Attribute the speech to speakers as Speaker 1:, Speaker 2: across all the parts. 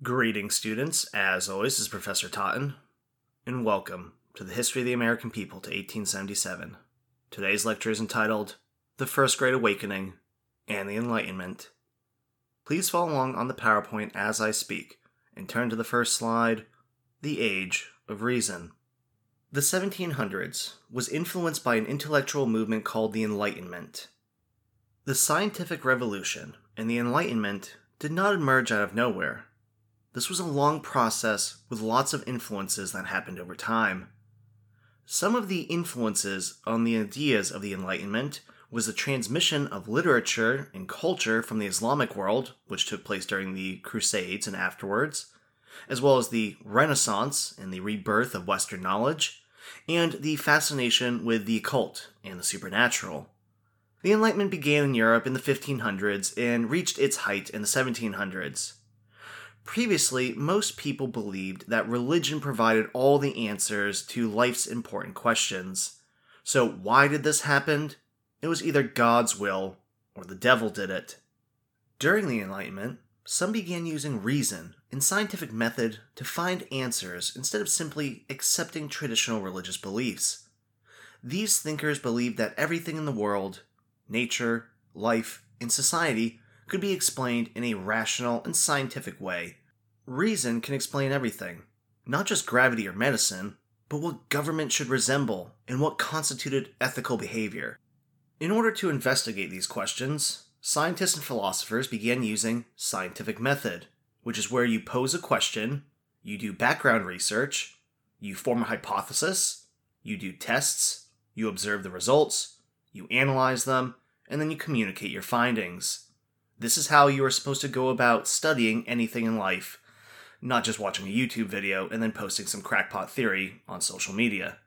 Speaker 1: Greetings, students. As always, this is Professor Totten, and welcome to the History of the American People to 1877. Today's lecture is entitled The First Great Awakening and the Enlightenment. Please follow along on the PowerPoint as I speak, and turn to the first slide The Age of Reason. The 1700s was influenced by an intellectual movement called the Enlightenment. The scientific revolution and the Enlightenment did not emerge out of nowhere. This was a long process with lots of influences that happened over time. Some of the influences on the ideas of the Enlightenment was the transmission of literature and culture from the Islamic world, which took place during the Crusades and afterwards, as well as the Renaissance and the rebirth of Western knowledge, and the fascination with the occult and the supernatural. The Enlightenment began in Europe in the 1500s and reached its height in the 1700s. Previously, most people believed that religion provided all the answers to life's important questions. So, why did this happen? It was either God's will or the devil did it. During the Enlightenment, some began using reason and scientific method to find answers instead of simply accepting traditional religious beliefs. These thinkers believed that everything in the world, nature, life, and society could be explained in a rational and scientific way. Reason can explain everything, not just gravity or medicine, but what government should resemble and what constituted ethical behavior. In order to investigate these questions, scientists and philosophers began using scientific method, which is where you pose a question, you do background research, you form a hypothesis, you do tests, you observe the results, you analyze them, and then you communicate your findings. This is how you are supposed to go about studying anything in life, not just watching a YouTube video and then posting some crackpot theory on social media.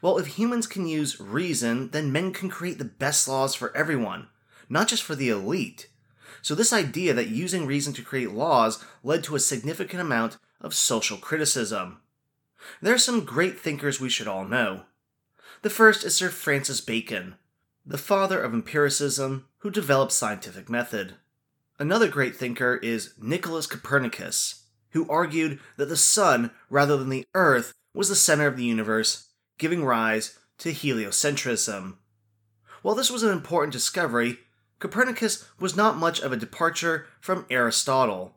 Speaker 1: Well, if humans can use reason, then men can create the best laws for everyone, not just for the elite. So, this idea that using reason to create laws led to a significant amount of social criticism. There are some great thinkers we should all know. The first is Sir Francis Bacon, the father of empiricism, who developed scientific method. Another great thinker is Nicholas Copernicus, who argued that the sun, rather than the earth, was the center of the universe, giving rise to heliocentrism. While this was an important discovery, Copernicus was not much of a departure from Aristotle,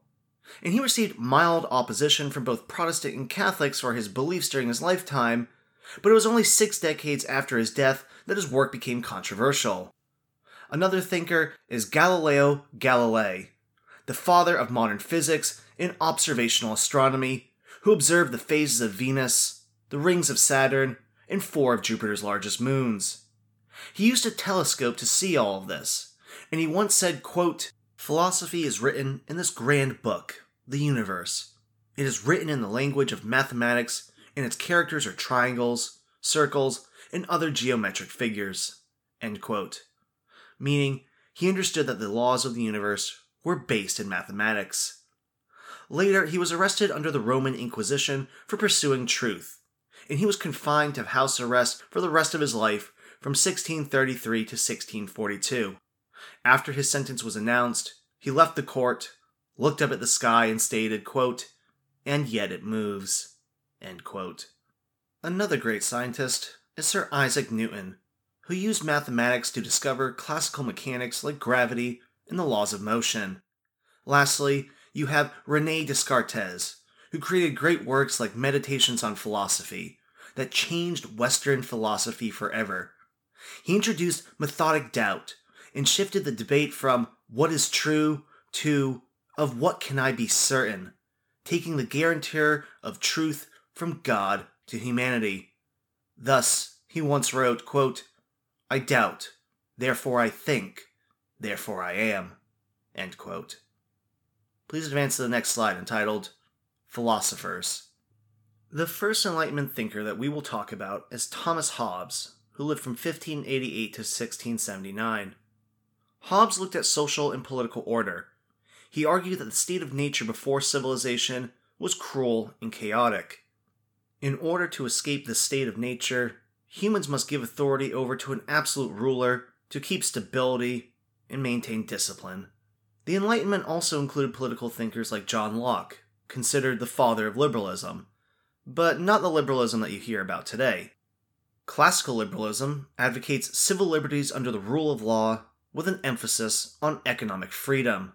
Speaker 1: and he received mild opposition from both Protestant and Catholics for his beliefs during his lifetime, but it was only six decades after his death that his work became controversial. Another thinker is Galileo Galilei, the father of modern physics and observational astronomy, who observed the phases of Venus, the rings of Saturn, and four of Jupiter's largest moons. He used a telescope to see all of this, and he once said, quote, Philosophy is written in this grand book, the universe. It is written in the language of mathematics, and its characters are triangles, circles, and other geometric figures. End quote meaning he understood that the laws of the universe were based in mathematics. Later, he was arrested under the Roman Inquisition for pursuing truth, and he was confined to house arrest for the rest of his life from 1633 to 1642. After his sentence was announced, he left the court, looked up at the sky, and stated, quote, And yet it moves. Another great scientist is Sir Isaac Newton, who used mathematics to discover classical mechanics like gravity and the laws of motion. Lastly, you have Rene Descartes, who created great works like Meditations on Philosophy that changed Western philosophy forever. He introduced methodic doubt and shifted the debate from what is true to of what can I be certain, taking the guarantor of truth from God to humanity. Thus, he once wrote, quote, I doubt, therefore I think, therefore I am. Please advance to the next slide entitled Philosophers. The first Enlightenment thinker that we will talk about is Thomas Hobbes, who lived from 1588 to 1679. Hobbes looked at social and political order. He argued that the state of nature before civilization was cruel and chaotic. In order to escape the state of nature, humans must give authority over to an absolute ruler to keep stability and maintain discipline. The Enlightenment also included political thinkers like John Locke, considered the father of liberalism, but not the liberalism that you hear about today. Classical liberalism advocates civil liberties under the rule of law with an emphasis on economic freedom.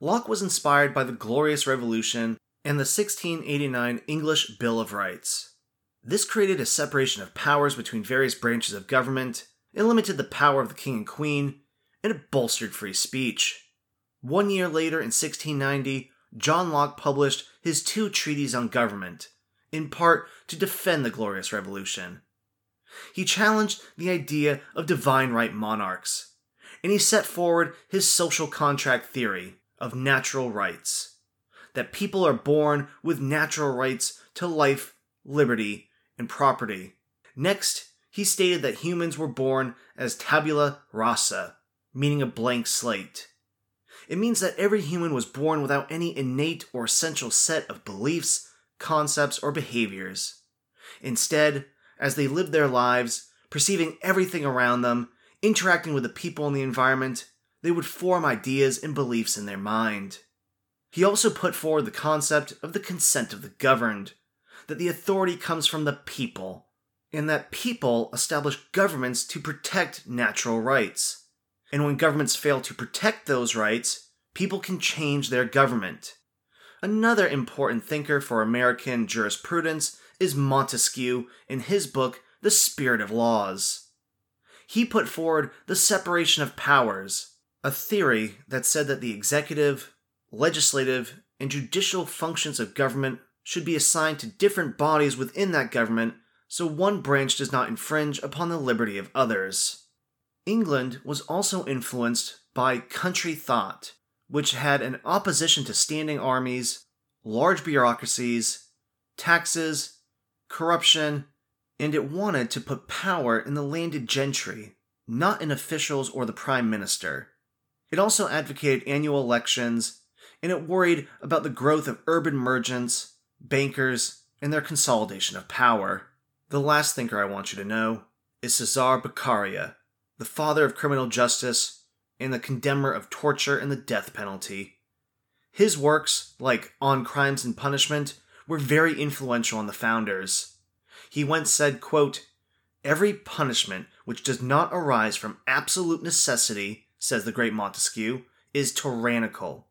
Speaker 1: Locke was inspired by the Glorious Revolution and the 1689 English Bill of Rights. This created a separation of powers between various branches of government, it limited the power of the king and queen, and it bolstered free speech. One year later, in 1690, John Locke published his two treatises on government, in part to defend the Glorious Revolution. He challenged the idea of divine right monarchs, and he set forward his social contract theory of natural rights that people are born with natural rights to life, liberty, and property. Next, he stated that humans were born as tabula rasa, meaning a blank slate. It means that every human was born without any innate or essential set of beliefs, concepts, or behaviors. Instead, as they lived their lives, perceiving everything around them, interacting with the people in the environment, they would form ideas and beliefs in their mind. He also put forward the concept of the consent of the governed, that the authority comes from the people, and that people establish governments to protect natural rights. And when governments fail to protect those rights, people can change their government. Another important thinker for American jurisprudence is Montesquieu in his book, The Spirit of Laws. He put forward the separation of powers, a theory that said that the executive, legislative, and judicial functions of government should be assigned to different bodies within that government so one branch does not infringe upon the liberty of others. England was also influenced by country thought, which had an opposition to standing armies, large bureaucracies, taxes, corruption, and it wanted to put power in the landed gentry, not in officials or the prime minister. It also advocated annual elections, and it worried about the growth of urban merchants, bankers, and their consolidation of power. The last thinker I want you to know is Cesar Beccaria, the father of criminal justice and the condemner of torture and the death penalty. His works, like On Crimes and Punishment, were very influential on the founders. He once said, quote, Every punishment which does not arise from absolute necessity says the great Montesquieu, is tyrannical.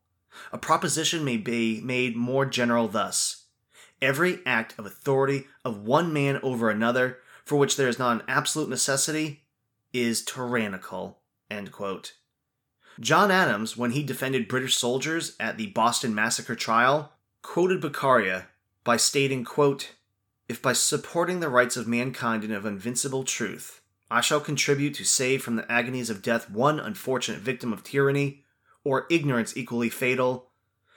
Speaker 1: A proposition may be made more general thus Every act of authority of one man over another, for which there is not an absolute necessity, is tyrannical. John Adams, when he defended British soldiers at the Boston Massacre trial, quoted Beccaria by stating, quote, If by supporting the rights of mankind and of invincible truth, I shall contribute to save from the agonies of death one unfortunate victim of tyranny, or ignorance equally fatal.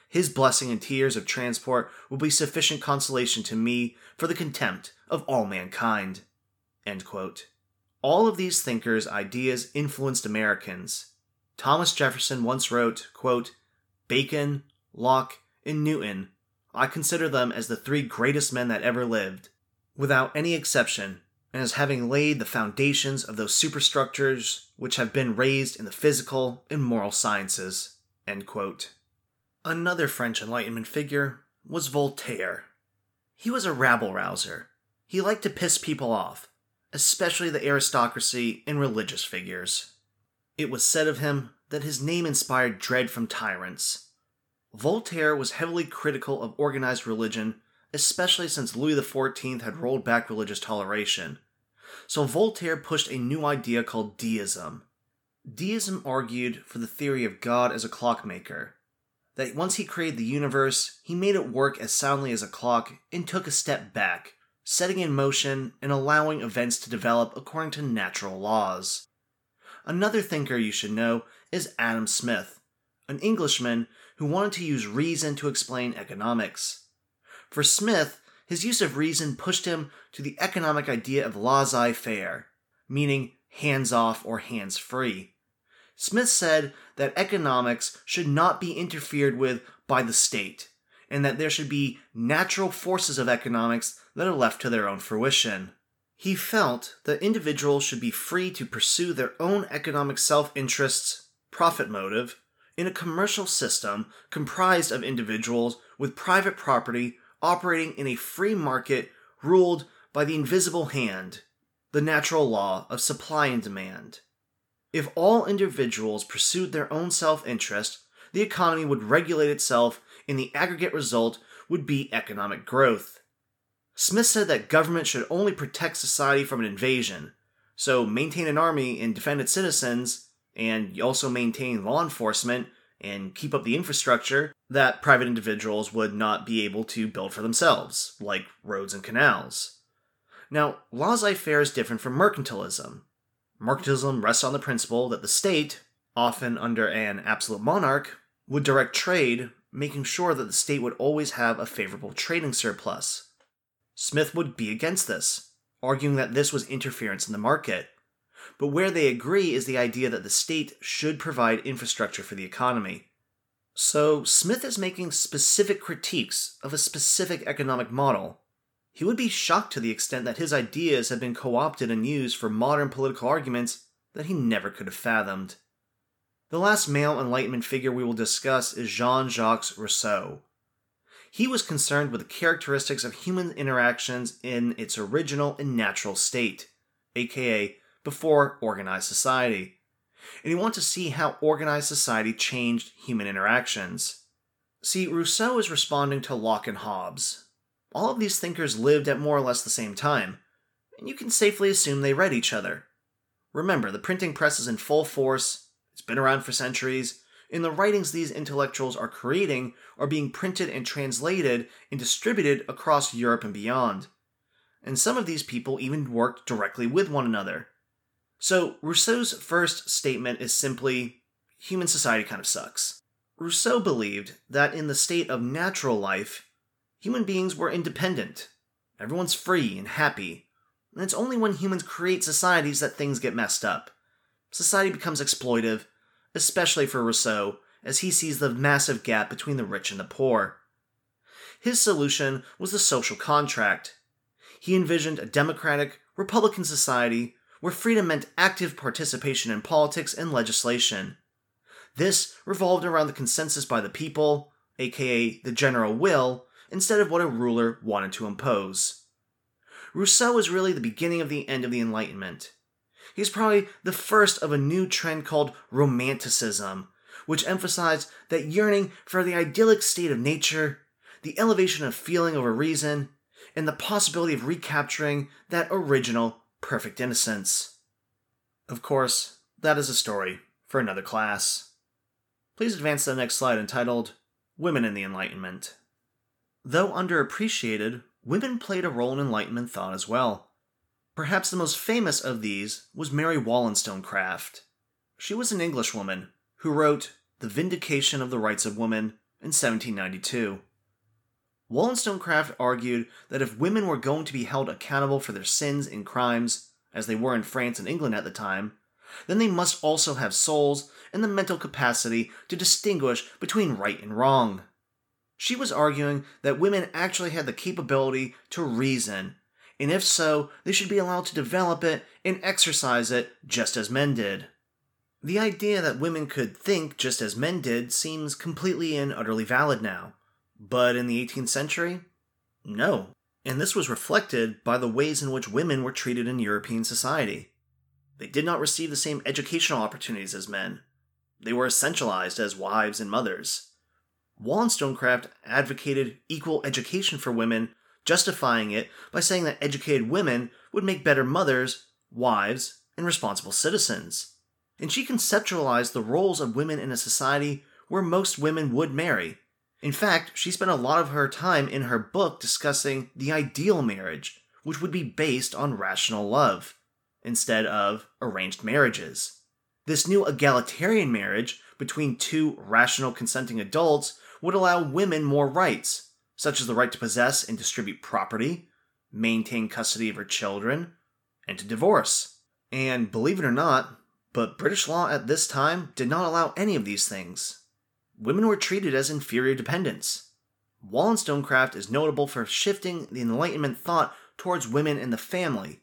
Speaker 1: His blessing and tears of transport will be sufficient consolation to me for the contempt of all mankind. All of these thinkers' ideas influenced Americans. Thomas Jefferson once wrote, quote, Bacon, Locke, and Newton, I consider them as the three greatest men that ever lived. Without any exception, and as having laid the foundations of those superstructures which have been raised in the physical and moral sciences. Another French Enlightenment figure was Voltaire. He was a rabble rouser. He liked to piss people off, especially the aristocracy and religious figures. It was said of him that his name inspired dread from tyrants. Voltaire was heavily critical of organized religion especially since Louis XIV had rolled back religious toleration. So Voltaire pushed a new idea called deism. Deism argued for the theory of God as a clockmaker. That once he created the universe, he made it work as soundly as a clock and took a step back, setting in motion and allowing events to develop according to natural laws. Another thinker you should know is Adam Smith, an Englishman who wanted to use reason to explain economics. For Smith, his use of reason pushed him to the economic idea of laissez faire, meaning hands off or hands free. Smith said that economics should not be interfered with by the state, and that there should be natural forces of economics that are left to their own fruition. He felt that individuals should be free to pursue their own economic self interests, profit motive, in a commercial system comprised of individuals with private property operating in a free market ruled by the invisible hand, the natural law of supply and demand. If all individuals pursued their own self interest, the economy would regulate itself, and the aggregate result would be economic growth. Smith said that government should only protect society from an invasion, so maintain an army and defend its citizens, and also maintain law enforcement and keep up the infrastructure that private individuals would not be able to build for themselves, like roads and canals. Now, laissez faire is different from mercantilism. Mercantilism rests on the principle that the state, often under an absolute monarch, would direct trade, making sure that the state would always have a favorable trading surplus. Smith would be against this, arguing that this was interference in the market. But where they agree is the idea that the state should provide infrastructure for the economy. So, Smith is making specific critiques of a specific economic model, he would be shocked to the extent that his ideas have been co opted and used for modern political arguments that he never could have fathomed. The last male Enlightenment figure we will discuss is Jean Jacques Rousseau. He was concerned with the characteristics of human interactions in its original and natural state, aka before organized society, and he wanted to see how organized society changed human interactions. See, Rousseau is responding to Locke and Hobbes, all of these thinkers lived at more or less the same time, and you can safely assume they read each other. Remember, the printing press is in full force, it's been around for centuries, and the writings these intellectuals are creating are being printed and translated and distributed across Europe and beyond. And some of these people even worked directly with one another. So, Rousseau's first statement is simply human society kind of sucks. Rousseau believed that in the state of natural life, human beings were independent. Everyone's free and happy. And it's only when humans create societies that things get messed up. Society becomes exploitive, especially for Rousseau, as he sees the massive gap between the rich and the poor. His solution was the social contract. He envisioned a democratic, republican society where freedom meant active participation in politics and legislation. This revolved around the consensus by the people, aka the general will, instead of what a ruler wanted to impose. Rousseau is really the beginning of the end of the Enlightenment. He's probably the first of a new trend called Romanticism, which emphasized that yearning for the idyllic state of nature, the elevation of feeling over reason, and the possibility of recapturing that original perfect innocence. Of course, that is a story for another class. Please advance to the next slide entitled Women in the Enlightenment. Though underappreciated, women played a role in Enlightenment thought as well. Perhaps the most famous of these was Mary Wollstonecraft. She was an Englishwoman who wrote The Vindication of the Rights of Woman in 1792. Wollstonecraft argued that if women were going to be held accountable for their sins and crimes, as they were in France and England at the time, then they must also have souls and the mental capacity to distinguish between right and wrong. She was arguing that women actually had the capability to reason, and if so, they should be allowed to develop it and exercise it just as men did. The idea that women could think just as men did seems completely and utterly valid now. But in the 18th century? No. And this was reflected by the ways in which women were treated in European society. They did not receive the same educational opportunities as men. They were essentialized as wives and mothers. Wollstonecraft advocated equal education for women, justifying it by saying that educated women would make better mothers, wives, and responsible citizens. And she conceptualized the roles of women in a society where most women would marry. In fact, she spent a lot of her time in her book discussing the ideal marriage, which would be based on rational love, instead of arranged marriages. This new egalitarian marriage between two rational consenting adults would allow women more rights, such as the right to possess and distribute property, maintain custody of her children, and to divorce. And believe it or not, but British law at this time did not allow any of these things. Women were treated as inferior dependents. Wollstonecraft is notable for shifting the Enlightenment thought towards women and the family.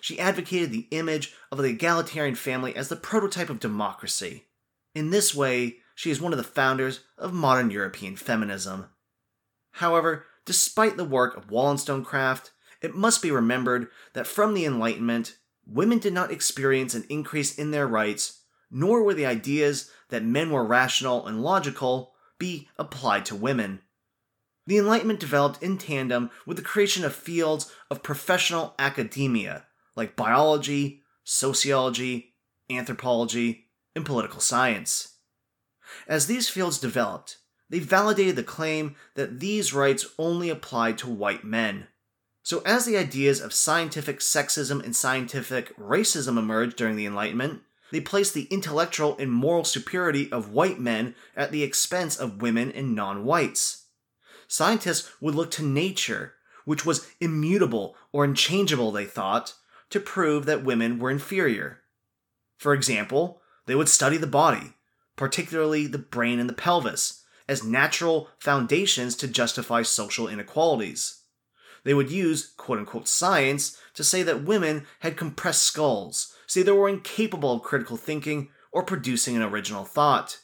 Speaker 1: She advocated the image of the egalitarian family as the prototype of democracy. In this way, she is one of the founders of modern European feminism. However, despite the work of Wollstonecraft, it must be remembered that from the Enlightenment, women did not experience an increase in their rights, nor were the ideas that men were rational and logical be applied to women. The Enlightenment developed in tandem with the creation of fields of professional academia like biology, sociology, anthropology, and political science. As these fields developed, they validated the claim that these rights only applied to white men. So, as the ideas of scientific sexism and scientific racism emerged during the Enlightenment, they placed the intellectual and moral superiority of white men at the expense of women and non whites. Scientists would look to nature, which was immutable or unchangeable, they thought, to prove that women were inferior. For example, they would study the body, particularly the brain and the pelvis, as natural foundations to justify social inequalities. They would use quote unquote science to say that women had compressed skulls, say they were incapable of critical thinking or producing an original thought.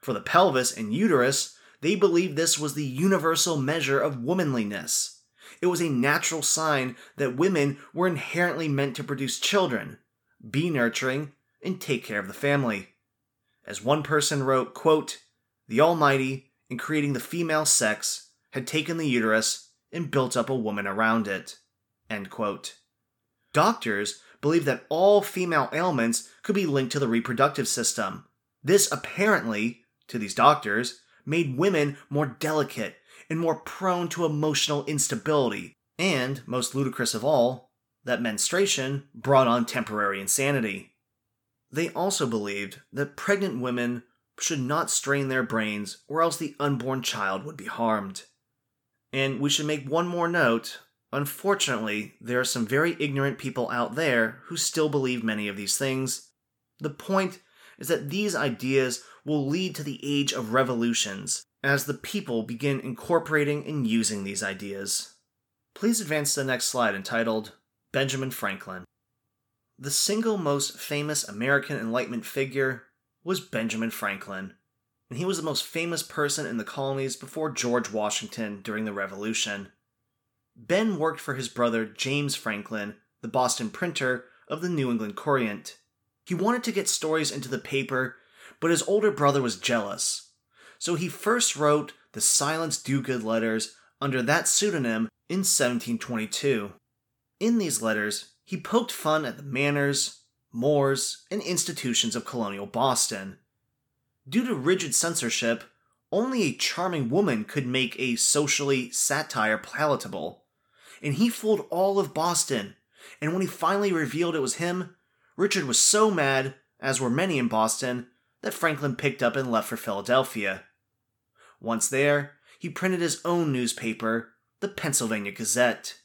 Speaker 1: For the pelvis and uterus, they believed this was the universal measure of womanliness. It was a natural sign that women were inherently meant to produce children, be nurturing, and take care of the family. As one person wrote, quote, The Almighty, in creating the female sex, had taken the uterus and built up a woman around it. Doctors believed that all female ailments could be linked to the reproductive system. This apparently, to these doctors, made women more delicate and more prone to emotional instability, and, most ludicrous of all, that menstruation brought on temporary insanity. They also believed that pregnant women should not strain their brains or else the unborn child would be harmed. And we should make one more note. Unfortunately, there are some very ignorant people out there who still believe many of these things. The point is that these ideas will lead to the age of revolutions as the people begin incorporating and using these ideas. Please advance to the next slide entitled Benjamin Franklin. The single most famous American Enlightenment figure was Benjamin Franklin, and he was the most famous person in the colonies before George Washington during the Revolution. Ben worked for his brother James Franklin, the Boston printer of the New England Courant. He wanted to get stories into the paper, but his older brother was jealous. So he first wrote the Silence Dogood letters under that pseudonym in 1722. In these letters, he poked fun at the manners, mores, and institutions of colonial Boston. Due to rigid censorship, only a charming woman could make a socially satire palatable. And he fooled all of Boston, and when he finally revealed it was him, Richard was so mad, as were many in Boston, that Franklin picked up and left for Philadelphia. Once there, he printed his own newspaper, the Pennsylvania Gazette.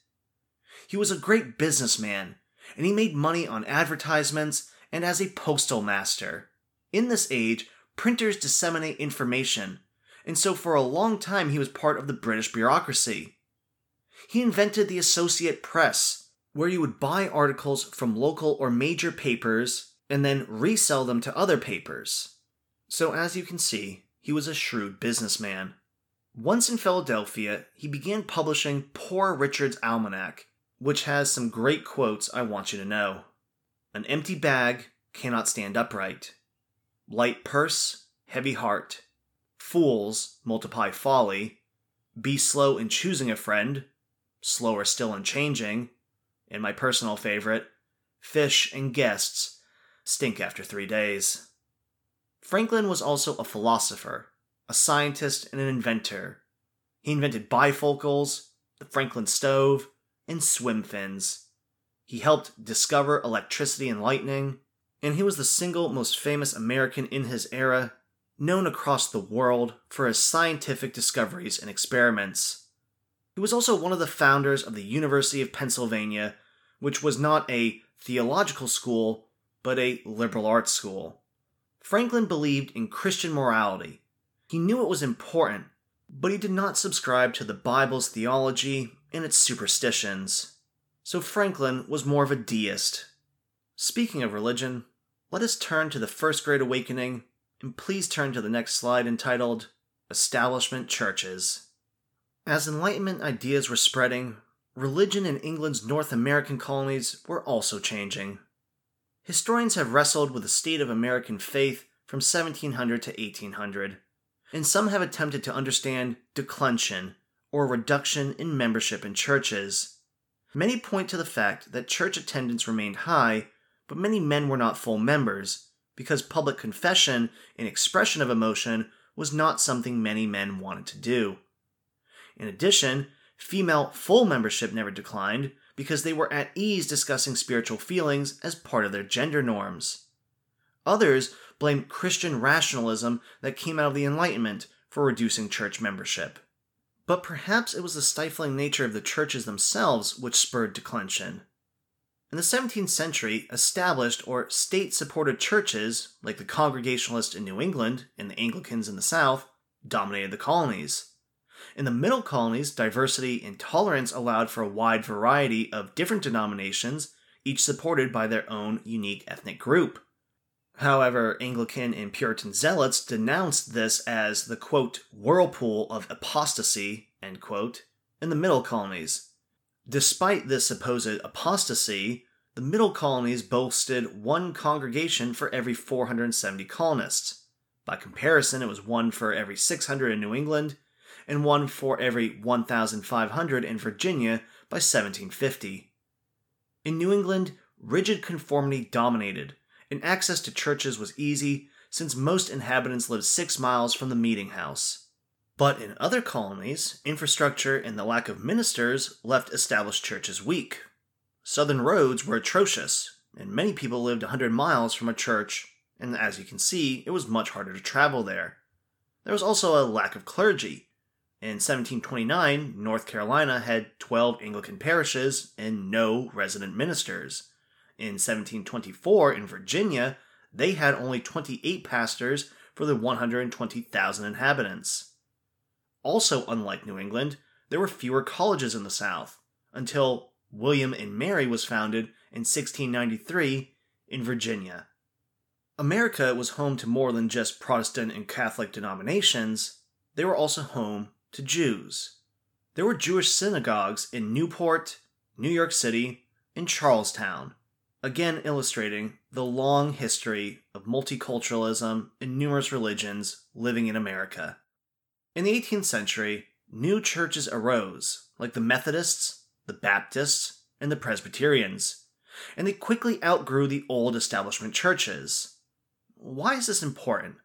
Speaker 1: He was a great businessman and he made money on advertisements and as a postal master. In this age, printers disseminate information, and so for a long time he was part of the British bureaucracy. He invented the Associate Press, where you would buy articles from local or major papers and then resell them to other papers. So, as you can see, he was a shrewd businessman. Once in Philadelphia, he began publishing Poor Richard's Almanac, which has some great quotes I want you to know. An empty bag cannot stand upright. Light purse, heavy heart. Fools multiply folly. Be slow in choosing a friend, slower still in changing. And my personal favorite, fish and guests stink after three days. Franklin was also a philosopher, a scientist, and an inventor. He invented bifocals, the Franklin stove, and swim fins. He helped discover electricity and lightning, and he was the single most famous American in his era, known across the world for his scientific discoveries and experiments. He was also one of the founders of the University of Pennsylvania, which was not a theological school, but a liberal arts school. Franklin believed in Christian morality. He knew it was important, but he did not subscribe to the Bible's theology and its superstitions. So Franklin was more of a deist. Speaking of religion, let us turn to the First Great Awakening And please turn to the next slide entitled Establishment Churches. As Enlightenment ideas were spreading, religion in England's North American colonies were also changing. Historians have wrestled with the state of American faith from 1700 to 1800, and some have attempted to understand declension, or reduction in membership in churches. Many point to the fact that church attendance remained high, but many men were not full members, because public confession and expression of emotion was not something many men wanted to do. In addition, female full membership never declined because they were at ease discussing spiritual feelings as part of their gender norms. Others blame Christian rationalism that came out of the Enlightenment for reducing church membership. But perhaps it was the stifling nature of the churches themselves which spurred declension. In the 17th century, established or state supported churches, like the Congregationalists in New England and the Anglicans in the South, dominated the colonies. In the middle colonies, diversity and tolerance allowed for a wide variety of different denominations, each supported by their own unique ethnic group. However, Anglican and Puritan zealots denounced this as the quote, whirlpool of apostasy, quote, in the middle colonies. Despite this supposed apostasy, the middle colonies boasted one congregation for every 470 colonists. By comparison, it was one for every 600 in New England and one for every 1,500 in Virginia by 1750. In New England, rigid conformity dominated, and access to churches was easy since most inhabitants lived six miles from the meeting house. But in other colonies, infrastructure and the lack of ministers left established churches weak. Southern roads were atrocious, and many people lived a 100 miles from a church, and as you can see, it was much harder to travel there. There was also a lack of clergy. In 1729, North Carolina had 12 Anglican parishes and no resident ministers. In 1724, in Virginia, they had only 28 pastors for the 120,000 inhabitants. Also, unlike New England, there were fewer colleges in the South, until William and Mary was founded in 1693 in Virginia. America was home to more than just Protestant and Catholic denominations, they were also home to Jews. There were Jewish synagogues in Newport, New York City, and Charlestown again illustrating the long history of multiculturalism and numerous religions living in America. In the 18th century, new churches arose, like the Methodists, the Baptists, and the Presbyterians, and they quickly outgrew the old establishment churches. Why is this important?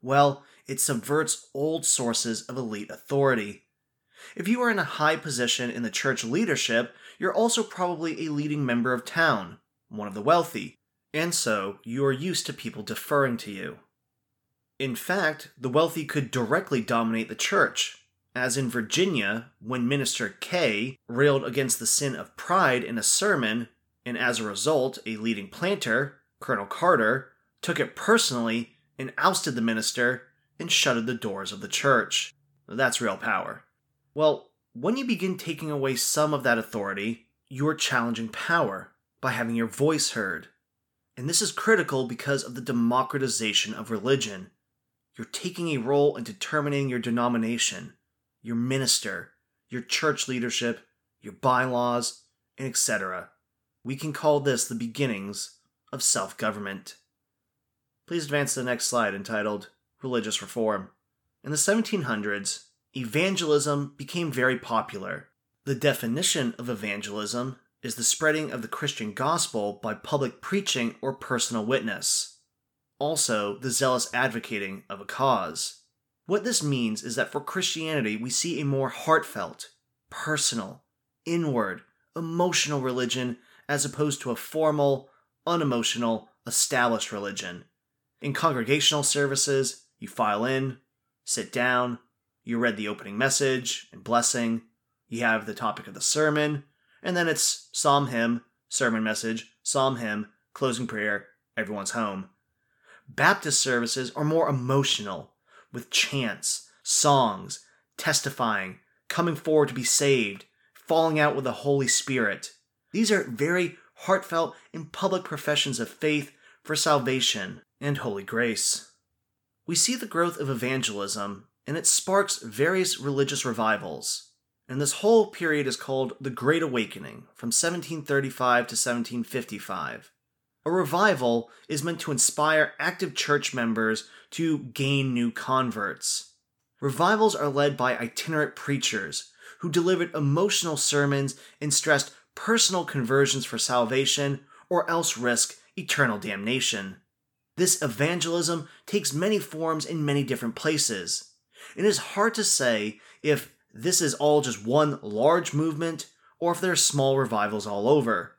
Speaker 1: Well, it subverts old sources of elite authority. If you are in a high position in the church leadership, you're also probably a leading member of town, one of the wealthy, and so you are used to people deferring to you. In fact, the wealthy could directly dominate the church, as in Virginia, when Minister Kay railed against the sin of pride in a sermon, and as a result, a leading planter, Colonel Carter, took it personally and ousted the minister and shuttered the doors of the church. That's real power. Well, when you begin taking away some of that authority, you're challenging power by having your voice heard. And this is critical because of the democratization of religion. You're taking a role in determining your denomination, your minister, your church leadership, your bylaws, and etc. We can call this the beginnings of self government. Please advance to the next slide entitled Religious Reform. In the 1700s, evangelism became very popular. The definition of evangelism is the spreading of the Christian gospel by public preaching or personal witness. Also, the zealous advocating of a cause. What this means is that for Christianity, we see a more heartfelt, personal, inward, emotional religion as opposed to a formal, unemotional, established religion. In congregational services, you file in, sit down, you read the opening message and blessing, you have the topic of the sermon, and then it's psalm hymn, sermon message, psalm hymn, closing prayer, everyone's home. Baptist services are more emotional, with chants, songs, testifying, coming forward to be saved, falling out with the Holy Spirit. These are very heartfelt and public professions of faith for salvation and holy grace. we see the growth of evangelism, and it sparks various religious revivals. And this whole period is called the Great Awakening, from 1735 to 1755. A revival is meant to inspire active church members to gain new converts. Revivals are led by itinerant preachers who delivered emotional sermons and stressed personal conversions for salvation or else risk eternal damnation. This evangelism takes many forms in many different places. It is hard to say if this is all just one large movement or if there are small revivals all over.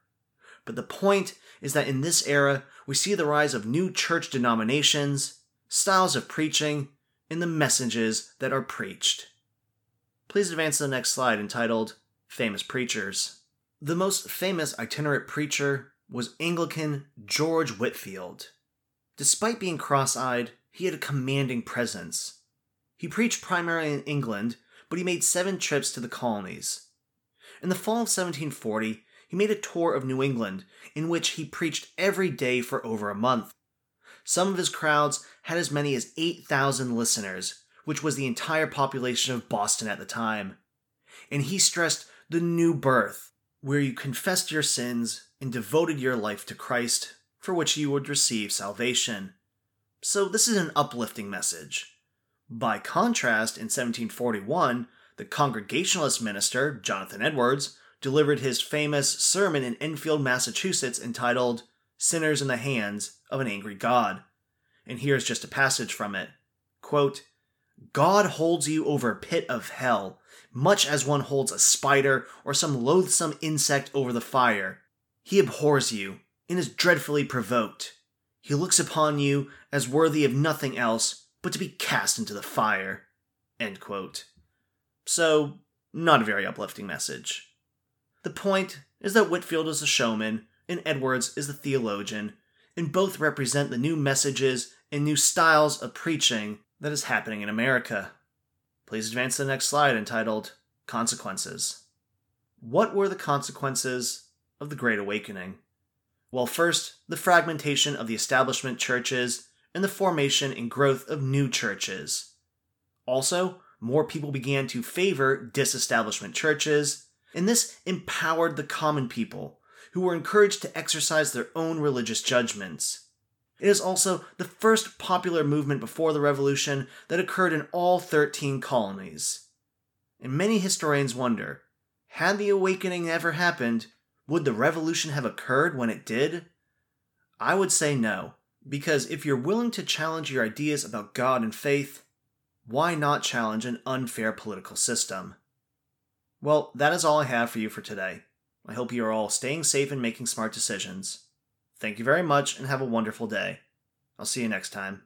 Speaker 1: But the point is that in this era, we see the rise of new church denominations, styles of preaching, and the messages that are preached. Please advance to the next slide entitled Famous Preachers. The most famous itinerant preacher was Anglican George Whitefield. Despite being cross eyed, he had a commanding presence. He preached primarily in England, but he made seven trips to the colonies. In the fall of 1740, he made a tour of New England in which he preached every day for over a month. Some of his crowds had as many as 8,000 listeners, which was the entire population of Boston at the time. And he stressed the new birth, where you confessed your sins and devoted your life to Christ, for which you would receive salvation. So, this is an uplifting message. By contrast, in 1741, the Congregationalist minister, Jonathan Edwards, delivered his famous sermon in Enfield, Massachusetts, entitled Sinners in the Hands of an Angry God. And here's just a passage from it. Quote, God holds you over a pit of hell, much as one holds a spider or some loathsome insect over the fire. He abhors you and is dreadfully provoked. He looks upon you as worthy of nothing else but to be cast into the fire. End quote. So, not a very uplifting message. The point is that Whitefield is the showman and Edwards is the theologian, and both represent the new messages and new styles of preaching that is happening in America. Please advance to the next slide entitled Consequences. What were the consequences of the Great Awakening? Well, first, the fragmentation of the establishment churches and the formation and growth of new churches. Also, more people began to favor disestablishment churches, and this empowered the common people, who were encouraged to exercise their own religious judgments. It is also the first popular movement before the Revolution that occurred in all 13 colonies. And many historians wonder had the awakening ever happened, would the revolution have occurred when it did? I would say no, because if you're willing to challenge your ideas about God and faith, why not challenge an unfair political system? Well, that is all I have for you for today. I hope you are all staying safe and making smart decisions. Thank you very much and have a wonderful day. I'll see you next time.